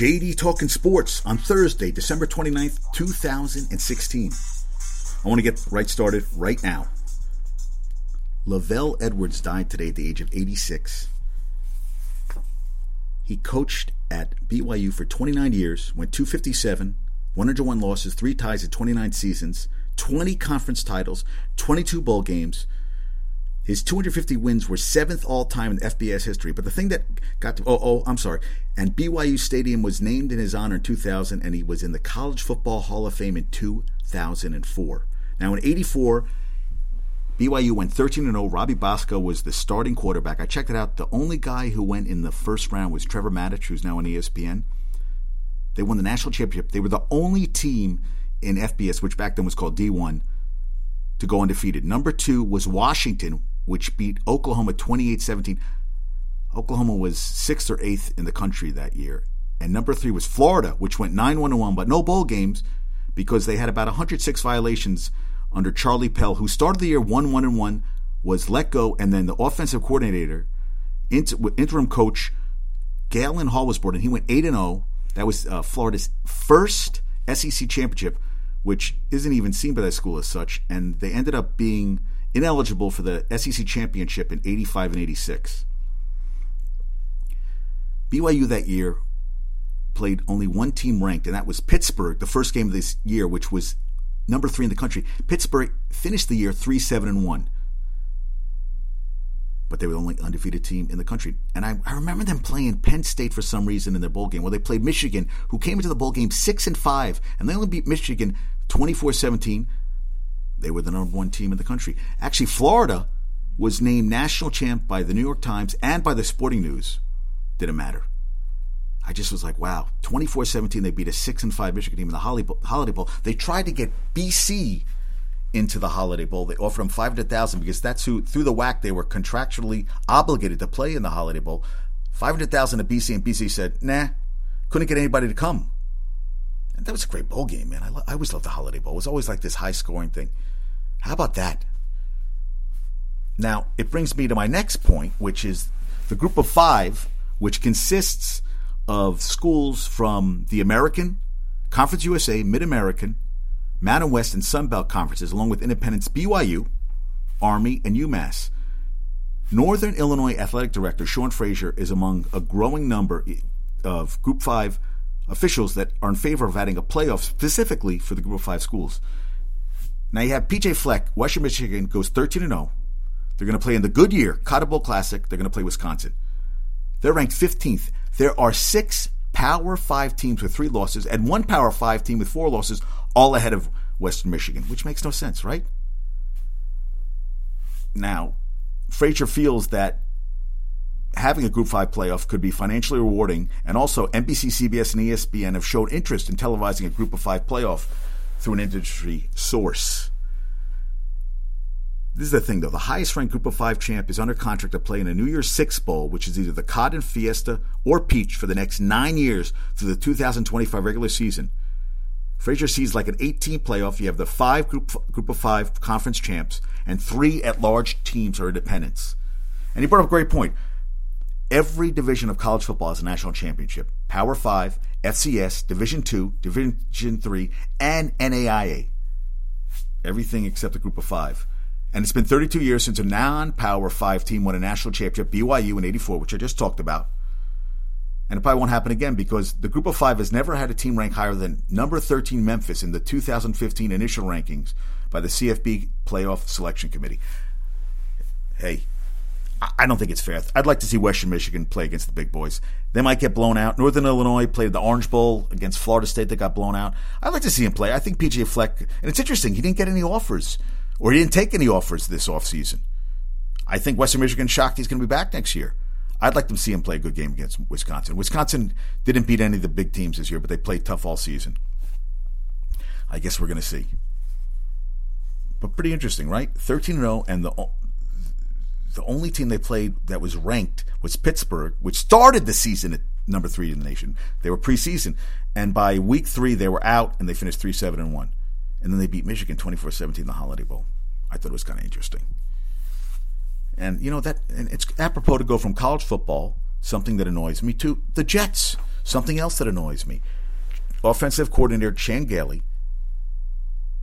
JD Talking Sports on Thursday, December 29th, 2016. I want to get right started right now. LaVell Edwards died today at the age of 86. He coached at BYU for 29 years, went 257, 101 losses, three ties in 29 seasons, 20 conference titles, 22 bowl games, his 250 wins were seventh all time in FBS history. But the thing that got to, oh, oh, I'm sorry. And BYU Stadium was named in his honor in 2000, and he was in the College Football Hall of Fame in 2004. Now, in 84, BYU went 13 0. Robbie Bosco was the starting quarterback. I checked it out. The only guy who went in the first round was Trevor Matich, who's now on ESPN. They won the national championship. They were the only team in FBS, which back then was called D1, to go undefeated. Number two was Washington, which beat Oklahoma 28 17. Oklahoma was sixth or eighth in the country that year. And number three was Florida, which went 9 1 1, but no bowl games because they had about 106 violations under Charlie Pell, who started the year 1 1 1, was let go, and then the offensive coordinator, interim coach Galen Hall was brought in. He went 8 0. That was uh, Florida's first SEC championship, which isn't even seen by that school as such. And they ended up being ineligible for the SEC championship in 85 and 86. BYU that year played only one team ranked, and that was Pittsburgh, the first game of this year, which was number three in the country. Pittsburgh finished the year 3 7 and 1. But they were the only undefeated team in the country. And I, I remember them playing Penn State for some reason in their bowl game. Well, they played Michigan, who came into the bowl game 6 and 5, and they only beat Michigan 24 17. They were the number one team in the country. Actually, Florida was named national champ by the New York Times and by the Sporting News. Didn't matter. I just was like, wow. 24 17, they beat a 6 and 5 Michigan team in the Holiday Bowl. They tried to get BC into the Holiday Bowl. They offered them 500000 because that's who, through the WAC, they were contractually obligated to play in the Holiday Bowl. 500000 to BC, and BC said, nah, couldn't get anybody to come. And that was a great bowl game, man. I, lo- I always loved the Holiday Bowl. It was always like this high scoring thing. How about that? Now, it brings me to my next point, which is the group of five, which consists of schools from the American, Conference USA, Mid American, Mountain West, and Sun Belt conferences, along with Independence BYU, Army, and UMass. Northern Illinois Athletic Director Sean Frazier is among a growing number of Group 5 officials that are in favor of adding a playoff specifically for the Group of Five schools. Now you have PJ Fleck. Western Michigan goes 13 0. They're going to play in the Goodyear Cotton Bowl Classic. They're going to play Wisconsin. They're ranked 15th. There are six Power Five teams with three losses and one Power Five team with four losses, all ahead of Western Michigan, which makes no sense, right? Now, Frazier feels that having a Group 5 playoff could be financially rewarding, and also NBC, CBS, and ESPN have shown interest in televising a Group of 5 playoff through an industry source. This is the thing, though. The highest ranked Group of Five champ is under contract to play in a New Year's Six Bowl, which is either the Cotton Fiesta or Peach for the next nine years through the 2025 regular season. Frazier sees like an 18 playoff. You have the five group, group of five conference champs and three at large teams or independents. And he brought up a great point. Every division of college football has a national championship Power 5, FCS, Division 2, Division 3, and NAIA. Everything except the group of five. And it's been 32 years since a non Power 5 team won a national championship, BYU in 84, which I just talked about. And it probably won't happen again because the group of five has never had a team rank higher than number 13 Memphis in the 2015 initial rankings by the CFB Playoff Selection Committee. Hey, I don't think it's fair. I'd like to see Western Michigan play against the big boys. They might get blown out. Northern Illinois played the Orange Bowl against Florida State. They got blown out. I'd like to see him play. I think PJ Fleck, and it's interesting, he didn't get any offers, or he didn't take any offers this offseason. I think Western Michigan shocked he's going to be back next year. I'd like to see him play a good game against Wisconsin. Wisconsin didn't beat any of the big teams this year, but they played tough all season. I guess we're going to see. But pretty interesting, right? 13 0, and the the only team they played that was ranked was Pittsburgh, which started the season at number three in the nation. They were preseason, and by week three they were out, and they finished three seven and one, and then they beat Michigan 24-17 in the Holiday Bowl. I thought it was kind of interesting, and you know that and it's apropos to go from college football, something that annoys me, to the Jets. Something else that annoys me. Offensive coordinator Chan Gailey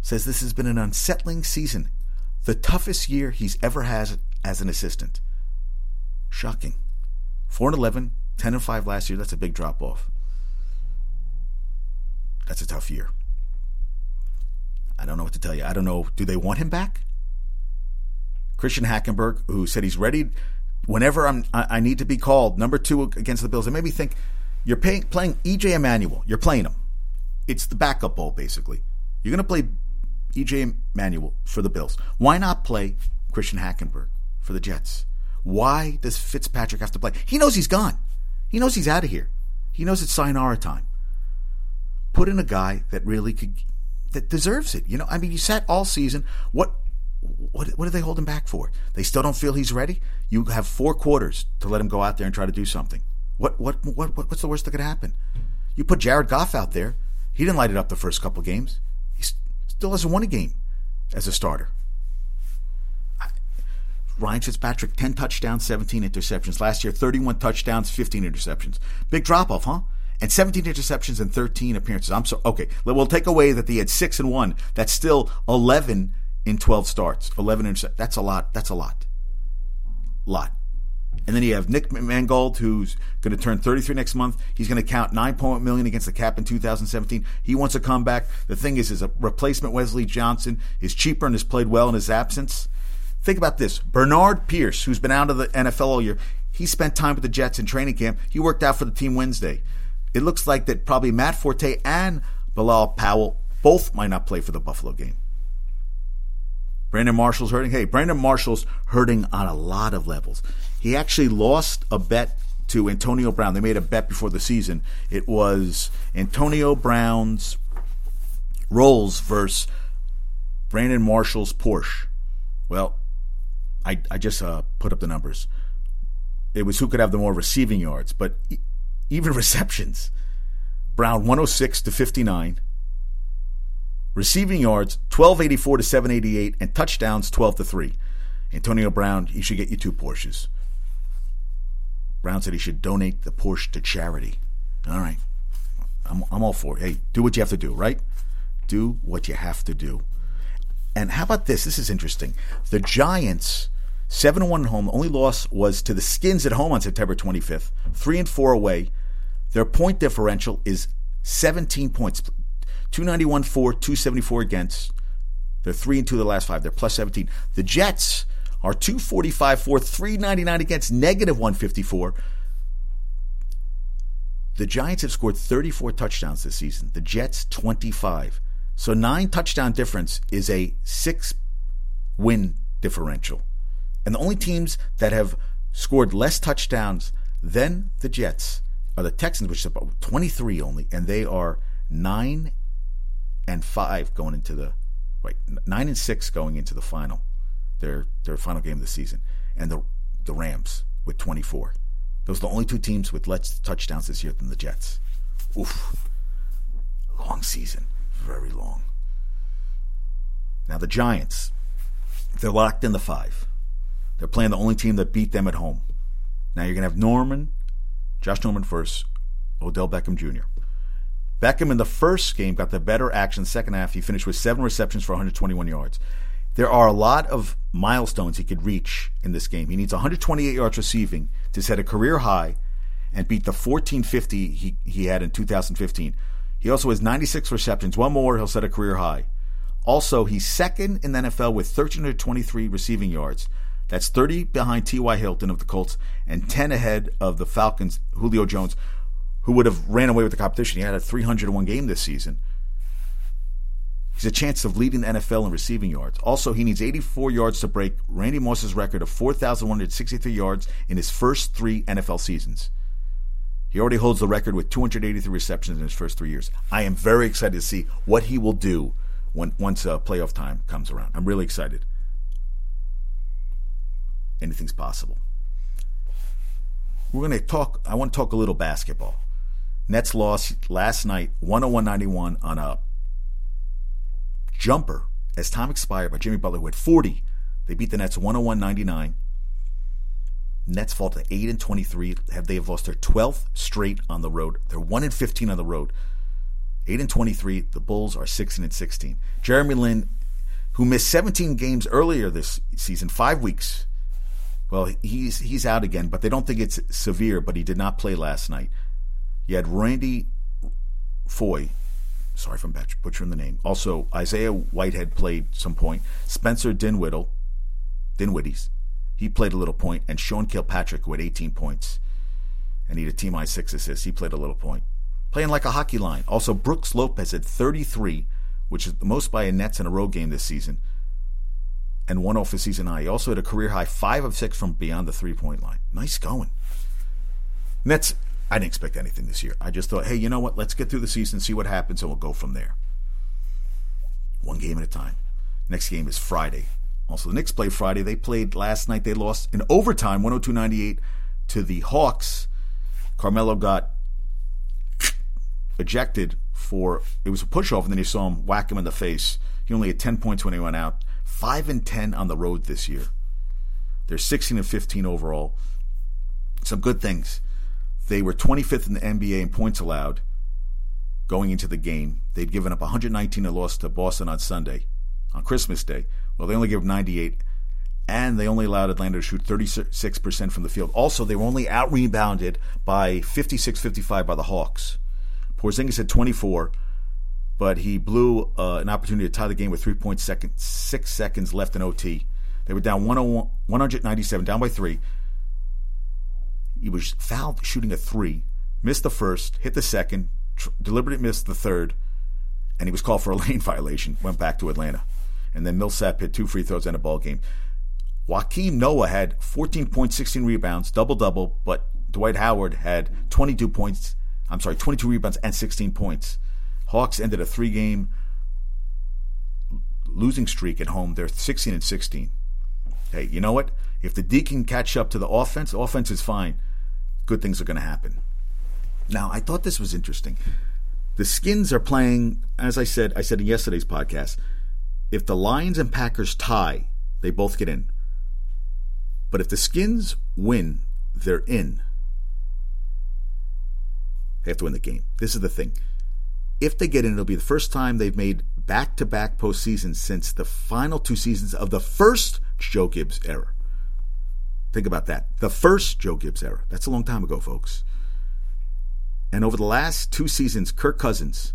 says this has been an unsettling season, the toughest year he's ever had as an assistant. Shocking. 4 and 11, 10 and 5 last year. That's a big drop off. That's a tough year. I don't know what to tell you. I don't know. Do they want him back? Christian Hackenberg, who said he's ready whenever I'm, I need to be called, number two against the Bills. It made me think you're paying, playing EJ Manuel. You're playing him. It's the backup bowl, basically. You're going to play EJ Manuel for the Bills. Why not play Christian Hackenberg for the Jets? Why does Fitzpatrick have to play? He knows he's gone. He knows he's out of here. He knows it's sayonara time. Put in a guy that really could, that deserves it. You know, I mean, you sat all season. What what, what are they holding back for? They still don't feel he's ready. You have four quarters to let him go out there and try to do something. What what what, what's the worst that could happen? You put Jared Goff out there. He didn't light it up the first couple games. He still hasn't won a game as a starter. Ryan Fitzpatrick, 10 touchdowns, 17 interceptions. Last year, 31 touchdowns, 15 interceptions. Big drop off, huh? And 17 interceptions and 13 appearances. I'm so okay. We'll take away that he had six and one. That's still 11 in 12 starts, 11 interceptions. That's a lot. That's a lot. Lot. And then you have Nick Mangold, who's going to turn 33 next month. He's going to count 9.1 million against the cap in 2017. He wants a comeback. The thing is, is a replacement Wesley Johnson is cheaper and has played well in his absence. Think about this: Bernard Pierce, who's been out of the NFL all year, he spent time with the Jets in training camp. He worked out for the team Wednesday. It looks like that probably Matt Forte and Bilal Powell both might not play for the Buffalo game. Brandon Marshall's hurting. Hey, Brandon Marshall's hurting on a lot of levels. He actually lost a bet to Antonio Brown. They made a bet before the season. It was Antonio Brown's Rolls versus Brandon Marshall's Porsche. Well, I, I just uh, put up the numbers. It was who could have the more receiving yards, but even receptions. Brown 106 to 59. Receiving yards 1284 to 788 and touchdowns 12 to 3. Antonio Brown, he should get you two Porsches. Brown said he should donate the Porsche to charity. All right. I'm, I'm all for it. Hey, do what you have to do, right? Do what you have to do. And how about this? This is interesting. The Giants, 7 1 at home, only loss was to the Skins at home on September 25th, 3 and 4 away. Their point differential is 17 points. 291 4, 274 against. They're 3 and 2 of the last five. They're plus 17. The Jets are 245 4, 399 against, negative 154. The Giants have scored 34 touchdowns this season. The Jets 25. So nine touchdown difference is a six win differential. And the only teams that have scored less touchdowns than the Jets are the Texans, which is about 23 only, and they are nine and five going into the right nine and six going into the final, their their final game of the season, and the the Rams with 24. Those are the only two teams with less touchdowns this year than the Jets. Oof, long season, very long. Now the Giants, they're locked in the five. They're playing the only team that beat them at home. Now you're gonna have Norman, Josh Norman first, Odell Beckham Jr. Beckham in the first game got the better action. Second half, he finished with seven receptions for 121 yards. There are a lot of milestones he could reach in this game. He needs 128 yards receiving to set a career high and beat the 1450 he, he had in 2015. He also has 96 receptions. One more, he'll set a career high. Also, he's second in the NFL with 1,323 receiving yards. That's 30 behind T.Y. Hilton of the Colts and 10 ahead of the Falcons, Julio Jones, who would have ran away with the competition. He had a 301 game this season. He's a chance of leading the NFL in receiving yards. Also, he needs 84 yards to break Randy Moss's record of 4,163 yards in his first three NFL seasons. He already holds the record with 283 receptions in his first three years. I am very excited to see what he will do when once uh, playoff time comes around. I'm really excited. Anything's possible. We're going to talk. I want to talk a little basketball. Nets lost last night 101-91 on a jumper as time expired by Jimmy Butler who had 40. They beat the Nets 101-99. Nets fall to 8 and 23. Have they have lost their 12th straight on the road. They're 1 and 15 on the road. 8 and 23. The Bulls are 16 and 16. Jeremy Lin, who missed 17 games earlier this season, 5 weeks. Well, he's he's out again, but they don't think it's severe, but he did not play last night. You had Randy Foye. sorry if I'm butchering the name. Also, Isaiah Whitehead played some point. Spencer Dinwiddie, Dinwiddie's, he played a little point, and Sean Kilpatrick, who had 18 points, and he had a team high six assists, he played a little point. Playing like a hockey line. Also, Brooks Lopez had 33, which is the most by a Nets in a road game this season, and one off his season high. He also had a career high five of six from beyond the three point line. Nice going. Nets, I didn't expect anything this year. I just thought, hey, you know what? Let's get through the season, see what happens, and we'll go from there. One game at a time. Next game is Friday. Also, the Knicks play Friday. They played last night. They lost in overtime, 102-98 to the Hawks. Carmelo got ejected for it was a push off, and then you saw him whack him in the face. He only had 10 points when he went out. Five and 10 on the road this year. They're 16 and 15 overall. Some good things. They were 25th in the NBA in points allowed going into the game. They'd given up 119 and lost to Boston on Sunday, on Christmas Day. Well, they only gave 98, and they only allowed Atlanta to shoot 36% from the field. Also, they were only out rebounded by 56 55 by the Hawks. Porzingis had 24, but he blew uh, an opportunity to tie the game with 3.6 seconds left in OT. They were down 197, down by three. He was fouled shooting a three, missed the first, hit the second, tr- deliberately missed the third, and he was called for a lane violation. Went back to Atlanta and then Millsap hit two free throws and a ball game. Joakim Noah had 14 points, 16 rebounds, double double, but Dwight Howard had 22 points. I'm sorry, 22 rebounds and 16 points. Hawks ended a three game losing streak at home. They're 16 and 16. Hey, you know what? If the D can catch up to the offense, offense is fine. Good things are going to happen. Now, I thought this was interesting. The Skins are playing, as I said, I said in yesterday's podcast, if the Lions and Packers tie, they both get in. But if the Skins win, they're in. They have to win the game. This is the thing. If they get in, it'll be the first time they've made back to back postseasons since the final two seasons of the first Joe Gibbs era. Think about that. The first Joe Gibbs era. That's a long time ago, folks. And over the last two seasons, Kirk Cousins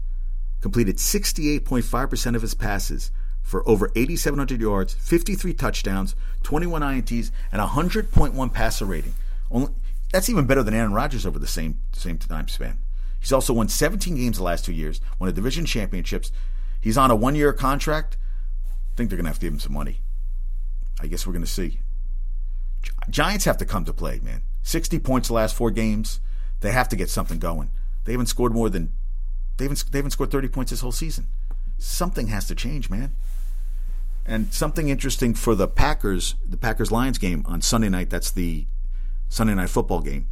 completed 68.5% of his passes for over 8,700 yards, 53 touchdowns, 21 INTs, and a 100.1 passer rating. Only, that's even better than Aaron Rodgers over the same same time span. He's also won 17 games the last two years, won a division championships. He's on a one year contract. I think they're going to have to give him some money. I guess we're going to see. Giants have to come to play, man. 60 points the last four games. They have to get something going. They haven't scored more than they haven't they haven't scored 30 points this whole season. Something has to change, man. And something interesting for the Packers, the Packers Lions game on Sunday night, that's the Sunday night football game.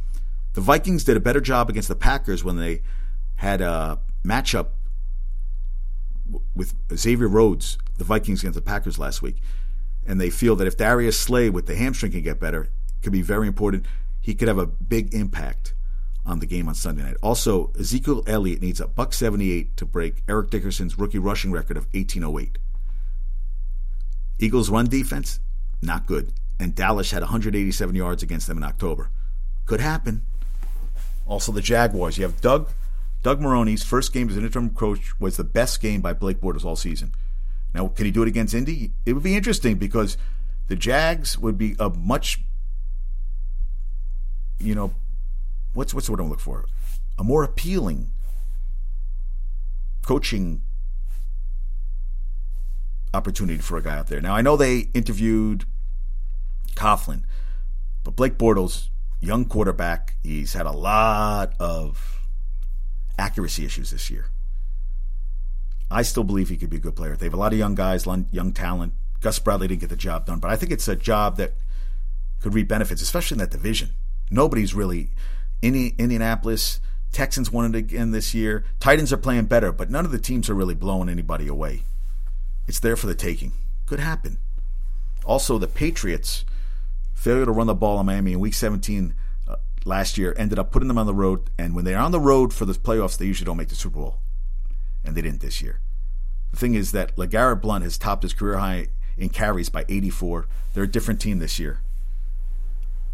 The Vikings did a better job against the Packers when they had a matchup with Xavier Rhodes, the Vikings against the Packers last week. And they feel that if Darius Slay with the hamstring can get better, it could be very important. He could have a big impact on the game on Sunday night. Also, Ezekiel Elliott needs a buck 78 to break Eric Dickerson's rookie rushing record of 1808. Eagles' run defense, not good. And Dallas had 187 yards against them in October. Could happen. Also, the Jaguars. You have Doug Doug Marrone's first game as an interim coach was the best game by Blake Bortles all season. Now, can he do it against Indy? It would be interesting because the Jags would be a much, you know, what's what's the word I'm looking for? A more appealing coaching opportunity for a guy out there. Now I know they interviewed Coughlin, but Blake Bortles, young quarterback, he's had a lot of accuracy issues this year. I still believe he could be a good player. They have a lot of young guys, young talent. Gus Bradley didn't get the job done, but I think it's a job that could reap benefits, especially in that division. Nobody's really Any Indianapolis. Texans won it again this year. Titans are playing better, but none of the teams are really blowing anybody away. It's there for the taking. Could happen. Also, the Patriots failure to run the ball in Miami in Week 17 uh, last year ended up putting them on the road. And when they're on the road for the playoffs, they usually don't make the Super Bowl, and they didn't this year. The thing is that LeGarrette Blunt has topped his career high in carries by 84. They're a different team this year.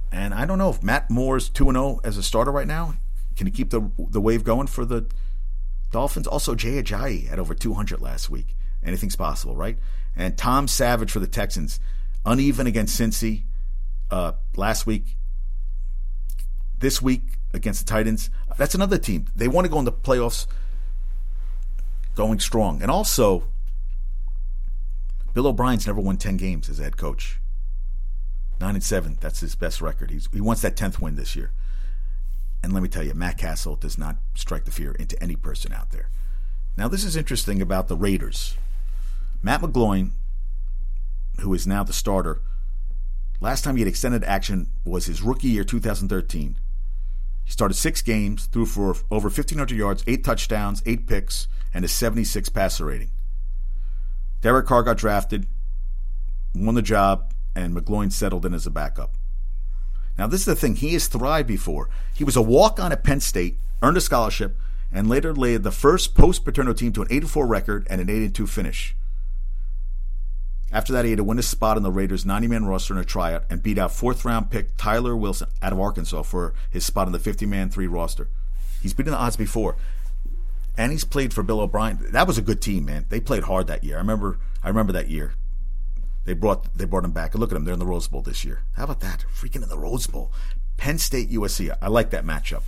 And I don't know if Matt Moore's 2 0 as a starter right now. Can he keep the the wave going for the Dolphins? Also, Jay Ajayi had over 200 last week. Anything's possible, right? And Tom Savage for the Texans, uneven against Cincy uh, last week. This week against the Titans, that's another team. They want to go in the playoffs going strong. And also, Bill O'Brien's never won 10 games as head coach. 9 and 7, that's his best record. He's, he wants that 10th win this year. And let me tell you, Matt Cassel does not strike the fear into any person out there. Now, this is interesting about the Raiders. Matt McGloin, who is now the starter, last time he had extended action was his rookie year, 2013. He started six games, threw for over 1,500 yards, eight touchdowns, eight picks, and a 76 passer rating. Derek Carr got drafted, won the job, and McGloin settled in as a backup. Now, this is the thing. He has thrived before. He was a walk on at Penn State, earned a scholarship, and later led the first post Paterno team to an 8 4 record and an 8 2 finish. After that, he had to win a spot on the Raiders' 90 man roster in a tryout and beat out fourth round pick Tyler Wilson out of Arkansas for his spot on the 50 man 3 roster. He's beaten the odds before. And he's played for Bill O'Brien. That was a good team, man. They played hard that year. I remember I remember that year. They brought they brought him back. And Look at them; they're in the Rose Bowl this year. How about that? Freaking in the Rose Bowl. Penn State USC. I like that matchup.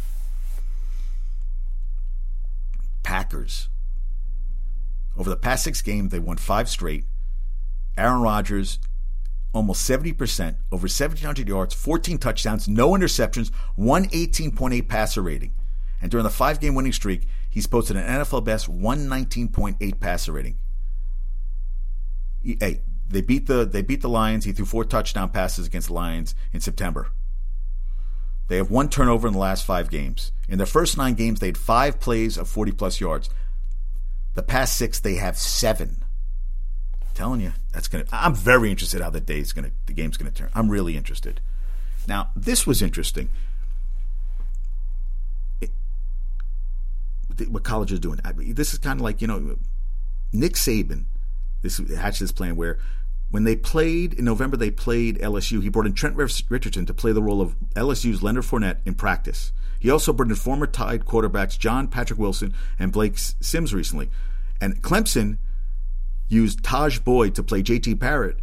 Packers. Over the past six games, they won five straight. Aaron Rodgers, almost 70%, over 1,700 yards, 14 touchdowns, no interceptions, 118.8 passer rating. And during the five game winning streak, he's posted an NFL best 119.8 passer rating. Hey, they beat the they beat the Lions. He threw four touchdown passes against the Lions in September. They have one turnover in the last five games. In their first nine games, they had five plays of 40 plus yards. The past six, they have seven. Telling you, that's gonna. I'm very interested how the day's gonna, the game's gonna turn. I'm really interested. Now, this was interesting. It, what college is doing. I mean, this is kind of like you know, Nick Saban. This hatched this plan where when they played in November, they played LSU. He brought in Trent Richardson to play the role of LSU's Leonard Fournette in practice. He also brought in former Tide quarterbacks John Parker Wilson and Blake Sims recently. And Clemson used Tajh Boyd to play JT Barrett.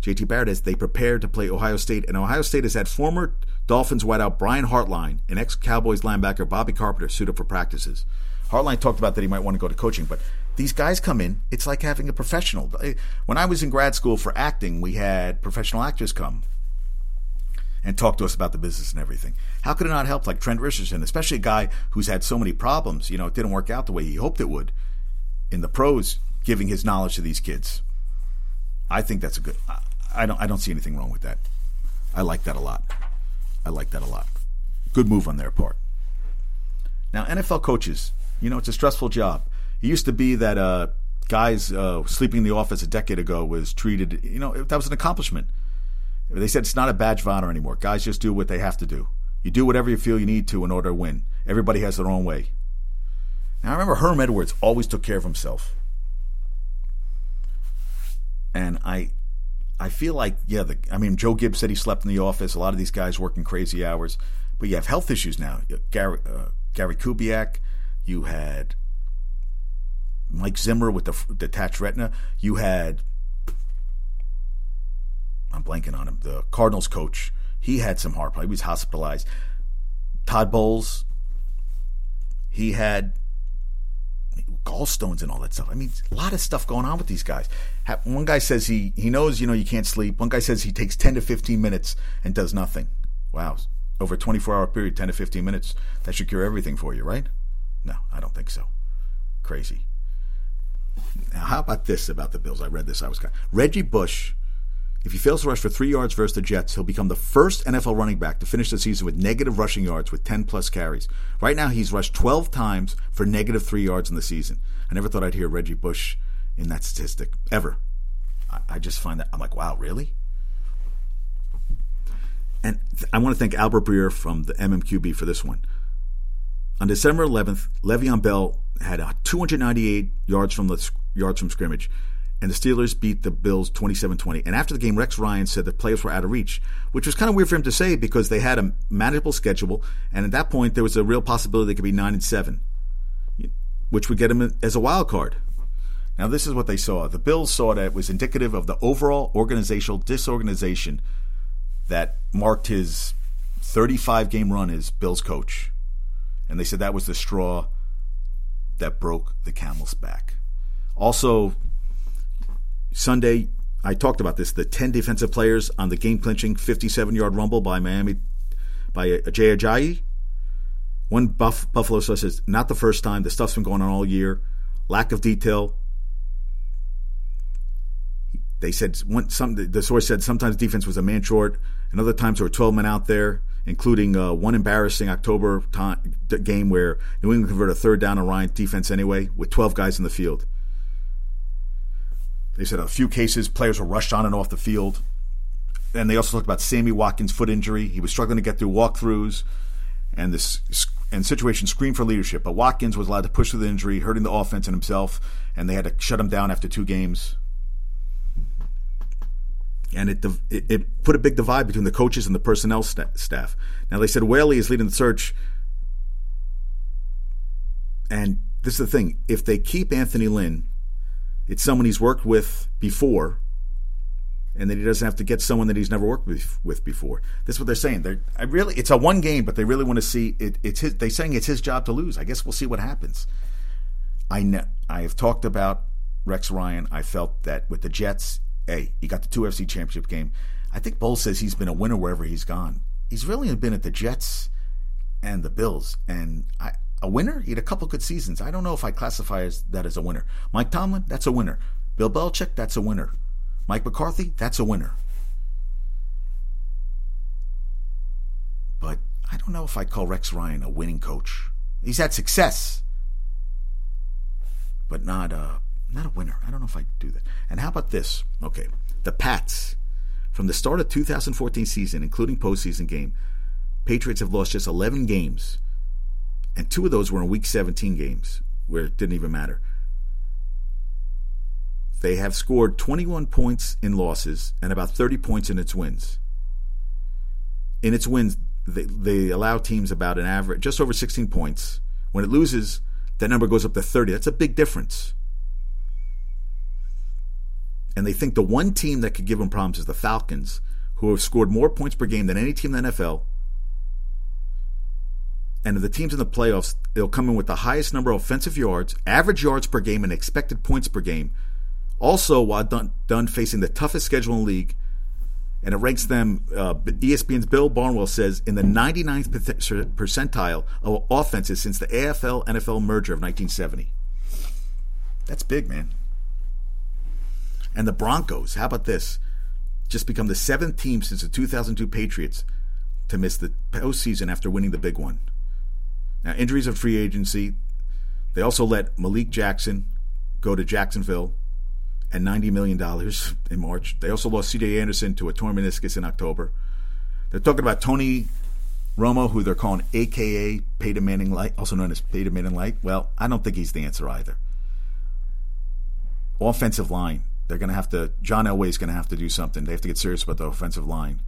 JT Barrett as they prepared to play Ohio State. And Ohio State has had former Dolphins wideout Brian Hartline and ex Cowboys linebacker Bobby Carpenter suit up for practices. Hartline talked about that he might want to go to coaching, but these guys come in. It's like having a professional. When I was in grad school for acting, we had professional actors come and talk to us about the business and everything. How could it not help? Like Trent Richardson, especially a guy who's had so many problems. You know, it didn't work out the way he hoped it would. In the pros, giving his knowledge to these kids. I think that's a good. I don't. I don't see anything wrong with that. I like that a lot. I like that a lot. Good move on their part. Now, NFL coaches, you know, it's a stressful job. It used to be that uh, guys uh, sleeping in the office a decade ago was treated, you know, that was an accomplishment. They said it's not a badge of honor anymore. Guys just do what they have to do. You do whatever you feel you need to in order to win. Everybody has their own way. Now, I remember Herm Edwards always took care of himself. And I I feel like, yeah, the, I mean, Joe Gibbs said he slept in the office. A lot of these guys working crazy hours. But you have health issues now. Gary, uh, Gary Kubiak, you had Mike Zimmer with the detached retina. You had, I'm blanking on him, the Cardinals coach. He had some heart problems. He was hospitalized. Todd Bowles, he had gallstones and all that stuff. I mean, a lot of stuff going on with these guys. One guy says he he knows you know you can't sleep. One guy says he takes 10 to 15 minutes and does nothing. Wow, over a 24 hour period, 10 to 15 minutes, that should cure everything for you, right? No, I don't think so. Crazy. Now, how about this about the Bills? I read this. I was kind of, Reggie Bush. If he fails to rush for three yards versus the Jets, he'll become the first NFL running back to finish the season with negative rushing yards with 10 plus carries. Right now, he's rushed 12 times for negative three yards in the season. I never thought I'd hear Reggie Bush in that statistic ever. I, I just find that I'm like, wow, really? and I want to thank Albert Breer from the MMQB for this one. On December 11th, Le'Veon Bell had uh, 298 yards from the yards from scrimmage, and the Steelers beat the Bills 27-20. And after the game, Rex Ryan said the players were out of reach, which was kind of weird for him to say because they had a manageable schedule, and at that point there was a real possibility they could be nine and seven, which would get them as a wild card. Now, this is what they saw. The Bills saw that it was indicative of the overall organizational disorganization that marked his 35 game run as Bills coach. And they said that was the straw that broke the camel's back. Also, Sunday, I talked about this the 10 defensive players on the game clinching 57 yard rumble by Miami, by Jay Ajayi. One Buff, Buffalo source says, not the first time. The stuff's been going on all year. Lack of detail, they said one, some the source said sometimes defense was a man short, and other times there were 12 men out there, including uh, one embarrassing October time, game where New England converted a third down on Ryan defense anyway with 12 guys in the field. They said a few cases players were rushed on and off the field. And they also talked about Sammy Watkins' foot injury. He was struggling to get through walkthroughs, and this and situation screamed for leadership. But Watkins was allowed to push through the injury, hurting the offense and himself, and they had to shut him down after two games and it, it, it put a big divide between the coaches and the personnel st- staff. Now they said Whaley is leading the search, and this is the thing: if they keep Anthony Lynn, it's someone he's worked with before, and then he doesn't have to get someone that he's never worked with, with before. That's what they're saying. They're I really it's a one game, but they really want to see it. It's his. They're saying it's his job to lose. I guess we'll see what happens. I know I have talked about Rex Ryan. I felt that with the Jets, hey, he got the two FC championship game. I think Bowles says he's been a winner wherever he's gone. He's really been at the Jets and the Bills, and I, a winner. He had a couple good seasons. I don't know if I classify as that as a winner. Mike Tomlin, that's a winner. Bill Belichick, that's a winner. Mike McCarthy, that's a winner. But I don't know if I call Rex Ryan a winning coach. He's had success, but not a not a winner. I don't know if I do that. And how about this? Okay, the Pats. From the start of 2014 season, including postseason game, Patriots have lost just 11 games, and two of those were in Week 17 games where it didn't even matter. They have scored 21 points in losses and about 30 points in its wins. In its wins, they, they allow teams about an average, just over 16 points. When it loses, that number goes up to 30. That's a big difference and they think the one team that could give them problems is the Falcons, who have scored more points per game than any team in the NFL. And of the teams in the playoffs, they'll come in with the highest number of offensive yards, average yards per game, and expected points per game. Also, while done, done facing the toughest schedule in the league, and it ranks them, uh, ESPN's Bill Barnwell says, in the 99th percentile of offenses since the AFL NFL merger of 1970. That's big, man. And the Broncos, how about this? Just become the seventh team since the 2002 Patriots to miss the postseason after winning the big one. Now, injuries of free agency. They also let Malik Jackson go to Jacksonville and $90 million in March. They also lost CJ Anderson to a torn meniscus in October. They're talking about Tony Romo, who they're calling AKA Peyton Manning Light, also known as Peyton Manning Light. Well, I don't think he's the answer either. Offensive line. They're going to have to. John Elway's going to have to do something. They have to get serious about the offensive line.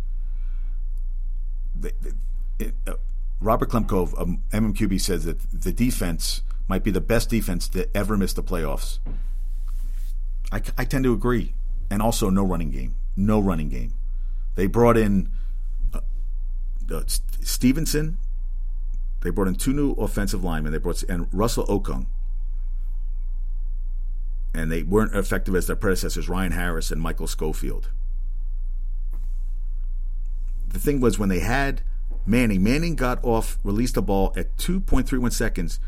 They, they, it, uh, Robert Klemko of MMQB says that the defense might be the best defense to ever miss the playoffs. I, I tend to agree. And also, no running game. No running game. They brought in uh, uh, Stephenson. They brought in two new offensive linemen. They brought and Russell Okung and they weren't effective as their predecessors, Ryan Harris and Michael Schofield. The thing was, when they had Manning, Manning got off, released the ball at 2.31 seconds,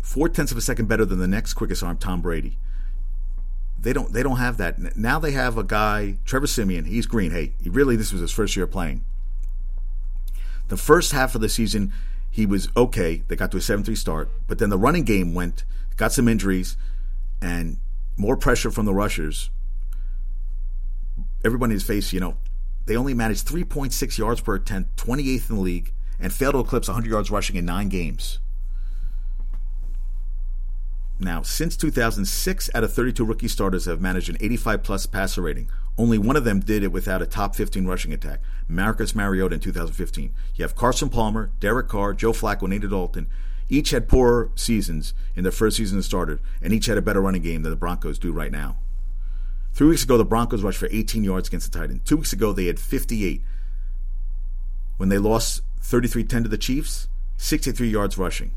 four tenths of a second better than the next quickest arm, Tom Brady. They don't. They don't have that now. They have a guy, Trevor Siemian. He's green. Hey, he really, this was his first year playing. The first half of the season, he was okay. They got to a 7-3 start, but then the running game went, got some injuries and more pressure from the rushers. Everybody is faced, you know, they only managed 3.6 yards per attempt, 28th in the league, and failed to eclipse 100 yards rushing in nine games. Now, since 2006, out of 32 rookie starters have managed an 85 plus passer rating. Only one of them did it without a top 15 rushing attack. Marcus Mariota in 2015. You have Carson Palmer, Derek Carr, Joe Flacco, Andy Dalton. Each had poor seasons in their first season as started, and each had a better running game than the Broncos do right now. Three weeks ago, the Broncos rushed for 18 yards against the Titans. Two weeks ago, they had 58. When they lost 33 10 to the Chiefs, 63 yards rushing.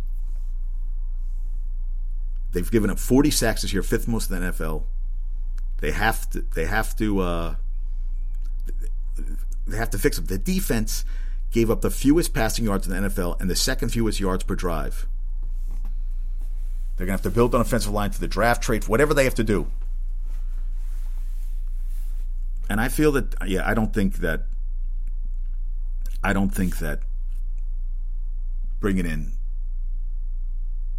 They've given up 40 sacks this year, fifth most in the NFL. They have to. They have to. Uh, they have to fix them. The defense gave up the fewest passing yards in the NFL and the second fewest yards per drive. They're going to have to build an offensive line for the draft trade, whatever they have to do. And I feel that, yeah, I don't think that, I don't think that bringing in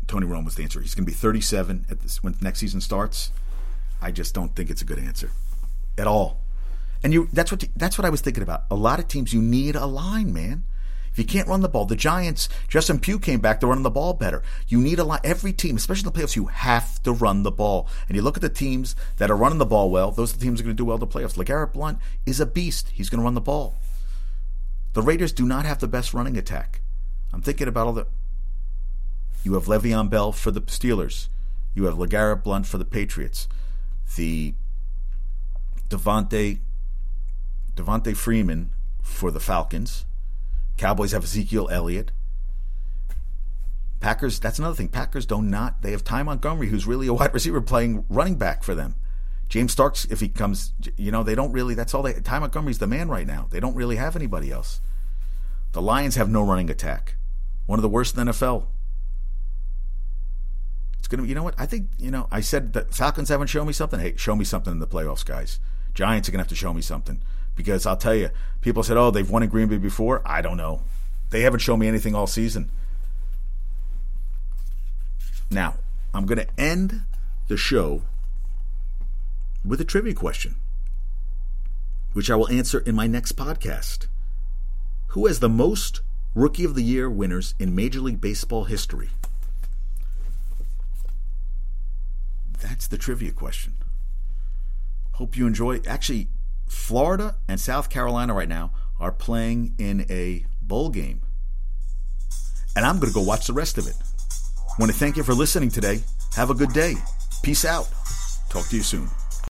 Tony Romo was the answer. He's going to be 37 at this when next season starts. I just don't think it's a good answer at all. And you that's what that's what I was thinking about. A lot of teams you need a line, man. You can't run the ball, the Giants, Justin Pugh came back to running the ball better. You need a lot, Every team, especially in the playoffs, you have to run the ball. And you look at the teams that are running the ball well, those are the teams that are going to do well in the playoffs. LeGarrette Blunt is a beast. He's going to run the ball. The Raiders do not have the best running attack. I'm thinking about all the you have Le'Veon Bell for the Steelers. You have LeGarrette Blunt for the Patriots. The Devontae Devonta Freeman for the Falcons. Cowboys have Ezekiel Elliott. Packers, that's another thing. Packers do not, not—they have Ty Montgomery, who's really a wide receiver playing running back for them. James Starks, if he comes, you know, they don't really, that's all they, Ty Montgomery's the man right now. They don't really have anybody else. The Lions have no running attack. One of the worst in the NFL It's going to, you know what? I think, you know, I said that Falcons haven't shown me something. Hey, show me something in the playoffs, guys. Giants are going to have to show me something because I'll tell you, people said, oh, they've won in Green Bay before. I don't know. They haven't shown me anything all season. Now, I'm going to end the show with a trivia question, which I will answer in my next podcast. Who has the most Rookie of the Year winners in Major League Baseball history? That's the trivia question. Hope you enjoy. Actually, Florida and South Carolina right now are playing in a bowl game. And I'm going to go watch the rest of it. I want to thank you for listening today. Have a good day. Peace out. Talk to you soon.